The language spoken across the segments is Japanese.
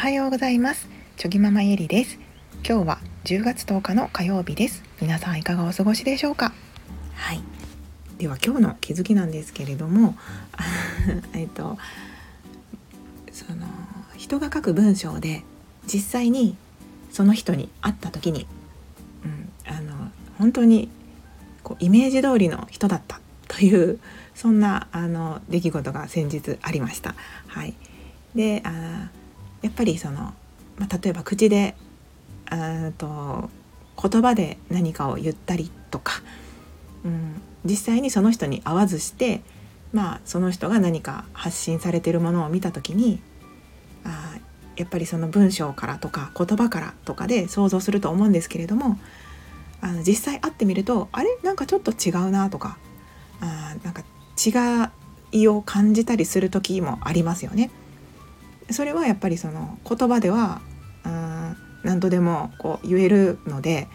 はようございます。チョギママゆりです。今日は10月10日の火曜日です。皆さんいかがお過ごしでしょうか？はい。では今日の気づきなんですけれども えっとその人が書く文章で実際にその人に会った時に、うん、あの本当にこうイメージ通りの人だったというそんなあの出来事が先日ありました。はい、であやっぱりその、まあ、例えば口でと言葉で何かを言ったりとか、うん、実際にその人に会わずして、まあ、その人が何か発信されてるものを見た時にあやっぱりその文章からとか言葉からとかで想像すると思うんですけれどもあの実際会ってみるとあれ？なんかちょっと違うなとかあなんか違いを感じたりする時もありますよね。それはやっぱりその言葉ではうん何とでもこう言えるので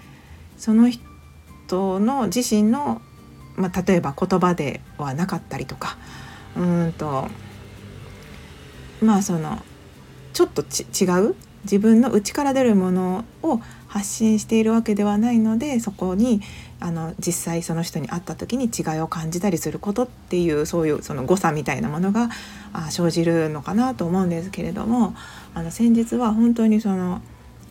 その人の自身の、まあ、例えば言葉ではなかったりとかうんとまあそのちょっと違う自分の内から出るものを発信しているわけではないのでそこにあの実際その人に会った時に違いを感じたりすることっていうそういうその誤差みたいなものがあ生じるのかなと思うんですけれどもあの先日は本当にその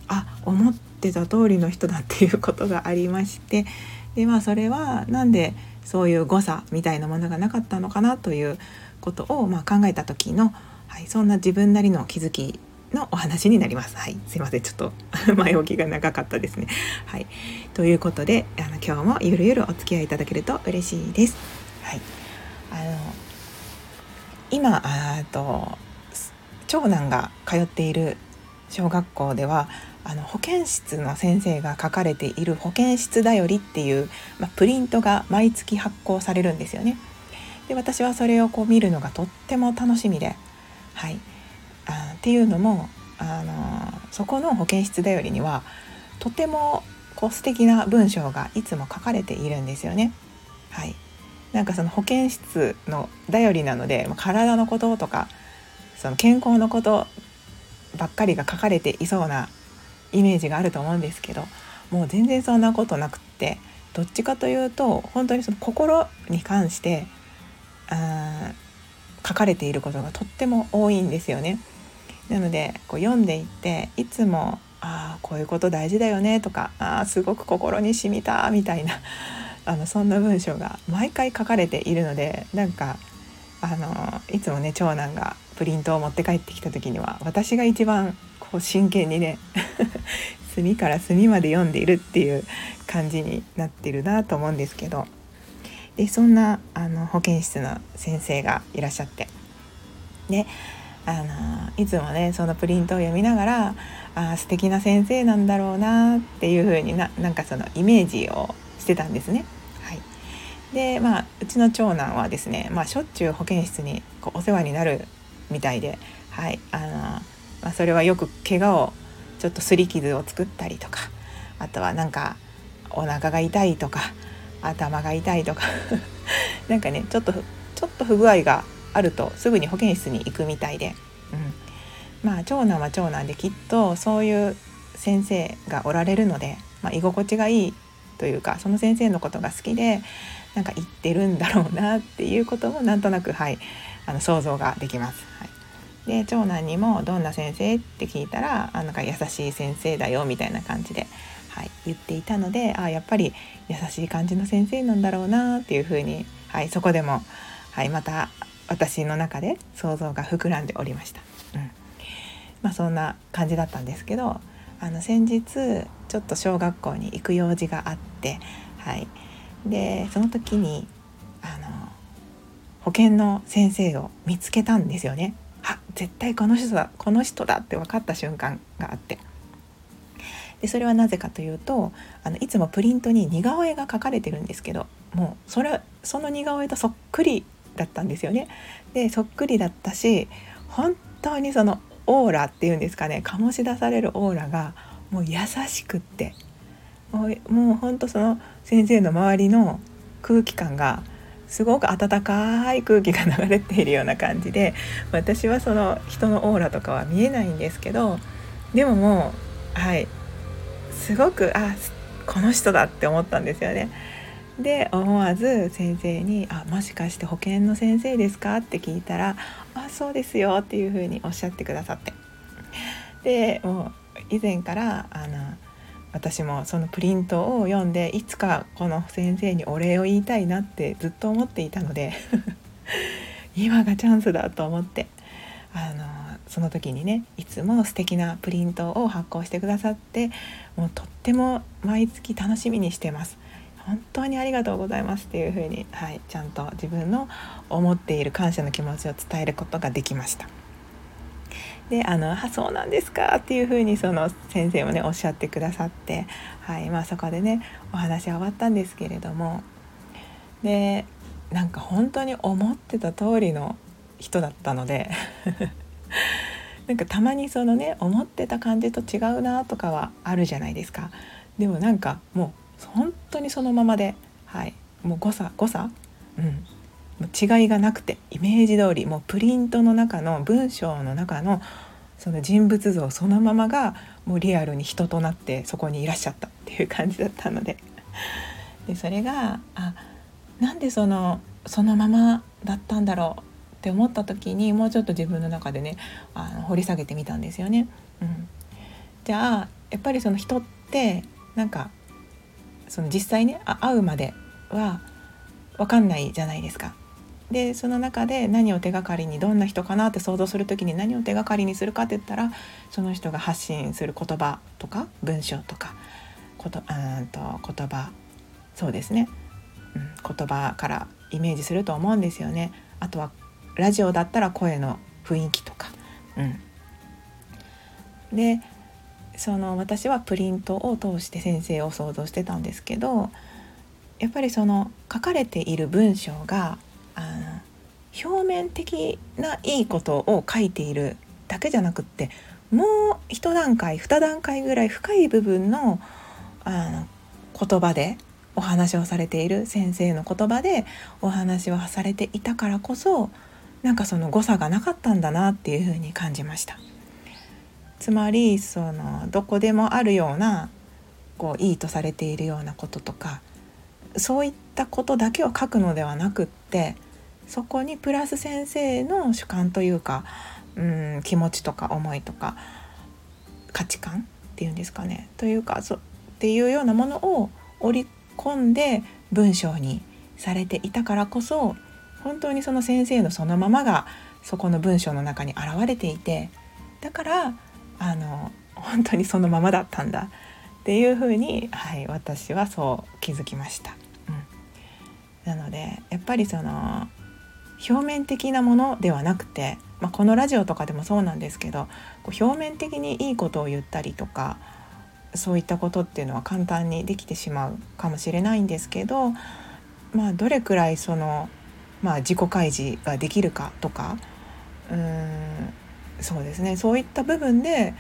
あ思ってた通りの人だっていうことがありましてでまあそれは何でそういう誤差みたいなものがなかったのかなということをまあ考えた時の、はい、そんな自分なりの気づきのお話になります。はい、すいません、ちょっと 前置きが長かったですね。はい、ということで、あの今日もゆるゆるお付き合いいただけると嬉しいです。はい、あの今あと長男が通っている小学校ではあの保健室の先生が書かれている保健室だよりっていう、まあ、プリントが毎月発行されるんですよね。で私はそれをこう見るのがとっても楽しみで、はい、っていうのもあのそこの保健室だよりにはとてもこう素敵な文章がいつも書かれているんですよね。はい、なんかその保健室の頼りなので体のこととかその健康のことばっかりが書かれていそうなイメージがあると思うんですけどもう全然そんなことなくってどっちかというと本当にその心に関してあ書かれていることがとっても多いんですよね。なのでこう読んでいっていつも「ああこういうこと大事だよね」とか「ああすごく心にしみた」みたいな あのそんな文章が毎回書かれているのでなんかあのいつもね長男がプリントを持って帰ってきた時には私が一番こう真剣にね 隅から隅まで読んでいるっていう感じになってるなと思うんですけどでそんなあの保健室の先生がいらっしゃってであのいつもねそのプリントを読みながらあ素敵な先生なんだろうなっていう風にななんかそのイメージをしてたんですね。はい、でまあうちの長男はですね、まあ、しょっちゅう保健室にこうお世話になるみたいで、はいあのまあ、それはよく怪我をちょっとすり傷を作ったりとかあとはなんかお腹が痛いとか頭が痛いとか なんかねちょっとちょっと不具合があるとすぐに保健室に行くみたいで、うん、まあ長男は長男できっとそういう先生がおられるので、まあ、居心地がいいというかその先生のことが好きでなんか言ってるんだろうなっていうこともなんとなくはいあの想像ができます。はいで長男にも「どんな先生?」って聞いたらあなんか優しい先生だよみたいな感じで、はい、言っていたのであやっぱり優しい感じの先生なんだろうなっていうふうに、はい、そこでも、はい、また私の中で想像が膨らんでおりました。うんまあ、そんな感じだったんですけどあの先日ちょっと小学校に行く用事があって、はい、でその時にあの保健の先生を見つけたんですよね。あ絶対この人だこの人だって分かった瞬間があってでそれはなぜかというとあのいつもプリントに似顔絵が描かれてるんですけどもうそれその似顔絵とそっくりだったんですよね。でそっくりだったし本当にそのオーラっていうんですかね醸し出されるオーラがもう優しくってもうもうほんとその先生の周りの空気感がすごく温かい空気が流れているような感じで私はその人のオーラとかは見えないんですけどでももうはいすごくあこの人だって思ったんですよね。で思わず先生に「あもしかして保健の先生ですか?」って聞いたら「あそうですよ」っていうふうにおっしゃってくださってでもう以前からあの私もそのプリントを読んでいつかこの先生にお礼を言いたいなってずっと思っていたので 今がチャンスだと思ってあのその時にねいつも素敵なプリントを発行してくださってもうとっても毎月楽しみにしてます。本当にありがとうございますっていう風に、はい、ちゃんと自分の思っている感謝の気持ちを伝えることができました。であのあそうなんですかっていうふうにその先生もねおっしゃってくださって、はいまあ、そこでねお話は終わったんですけれどもでなんか本当に思ってた通りの人だったので なんかたまにそのね思ってた感じと違うなとかはあるじゃないですか。でもなんかもう本当にそのままで、はい、もう誤差誤差、うん、違いがなくてイメージ通りもうプリントの中の文章の中のその人物像そのままがもうリアルに人となってそこにいらっしゃったっていう感じだったので。でそれがあなんでそのそのままだったんだろう？って思った時にもうちょっと自分の中でねあの掘り下げてみたんですよね。うん、じゃあやっぱりその人ってなんかその実際ね会うまでは分かんないじゃないですか。でその中で何を手がかりにどんな人かなって想像する時に何を手がかりにするかって言ったらその人が発信する言葉とか文章とかことうんと言葉そうですね、うん、言葉からイメージすると思うんですよね。あとはラジオだったら声の雰囲気とか。うん、でその私はプリントを通して先生を想像してたんですけどやっぱりその書かれている文章があの表面的ないいことを書いているだけじゃなくってもう一段階二段階ぐらい深い部分のあの言葉でお話をされている先生の言葉でお話をされていたからこそなんかその誤差がなかったんだなっていうふうに感じました。つまりそのどこでもあるようなこういいとされているようなこととかそういったことだけを書くのではなくってそこにプラス先生の主観というかうん気持ちとか思いとか価値観っていうんですかねというかそっていうようなものを織り込んで文章にされていたからこそ本当にその先生のそのままがそこの文章の中に現れていてだからあの本当にそのままだったんだっていうふうに、はい、私はそう気づきました。うん、なのでやっぱりその表面的なものではなくて、まあ、このラジオとかでもそうなんですけどこう表面的にいいことを言ったりとかそういったことっていうのは簡単にできてしまうかもしれないんですけど、まあ、どれくらいその、まあ、自己開示ができるかとかうーんそうですね。そういった部分で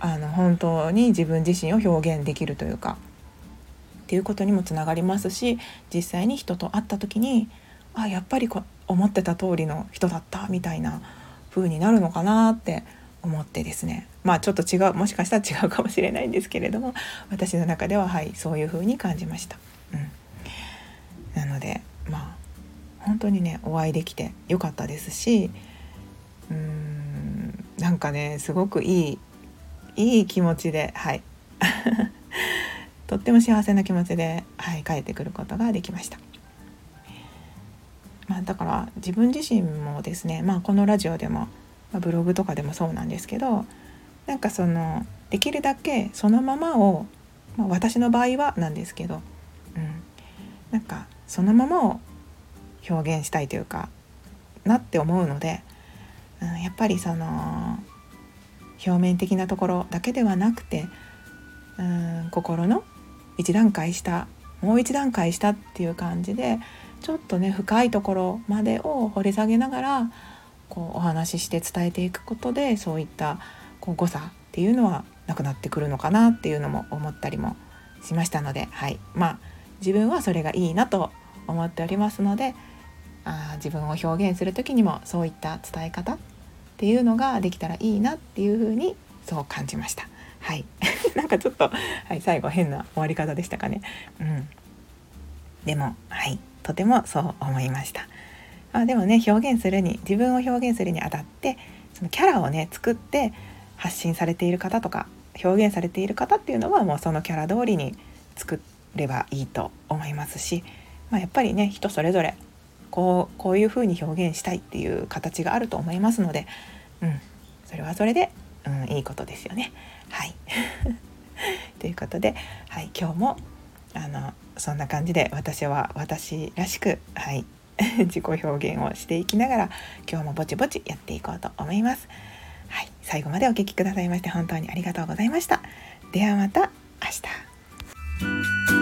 あの本当に自分自身を表現できるというかっていうことにもつながりますし実際に人と会った時にあやっぱりこ思ってた通りの人だったみたいな風になるのかなって思ってですね。まあちょっと違うもしかしたら違うかもしれないんですけれども私の中でははいそういう風に感じました。うん、なのでまあ本当にねお会いできてよかったですしなんかねすごくいいいい気持ちではい とっても幸せな気持ちで、はい、帰ってくることができました。まあ、だから自分自身もですね、まあ、このラジオでも、まあ、ブログとかでもそうなんですけどなんかそのできるだけそのままを、まあ、私の場合はなんですけど、うん、なんかそのままを表現したいというかなって思うので、うん、やっぱりその表面的なところだけではなくてうん心の一段階下もう一段階下っていう感じでちょっとね深いところまでを掘り下げながらこうお話しして伝えていくことでそういったこう誤差っていうのはなくなってくるのかなっていうのも思ったりもしましたので、はい、まあ自分はそれがいいなと思っておりますので、あ自分を表現する時にもそういった伝え方っていうのができたらいいなっていうふうにそう感じました。はい なんかちょっと、はい、最後変な終わり方でしたかね。うん、でもはいとてもそう思いました。あでもね表現するに自分を表現するにあたってそのキャラをね作って発信されている方とか表現されている方っていうのはもうそのキャラ通りに作ればいいと思いますし、まあ、やっぱりね人それぞれこうこういうふうに表現したいっていう形があると思いますので、うん、それはそれで、うん、いいことですよね。はい ということで、はい、今日もあのそんな感じで私は私らしく、はい、自己表現をしていきながら今日もぼちぼちやっていこうと思います。はい、最後までお聴きくださいまして本当にありがとうございました。ではまた明日。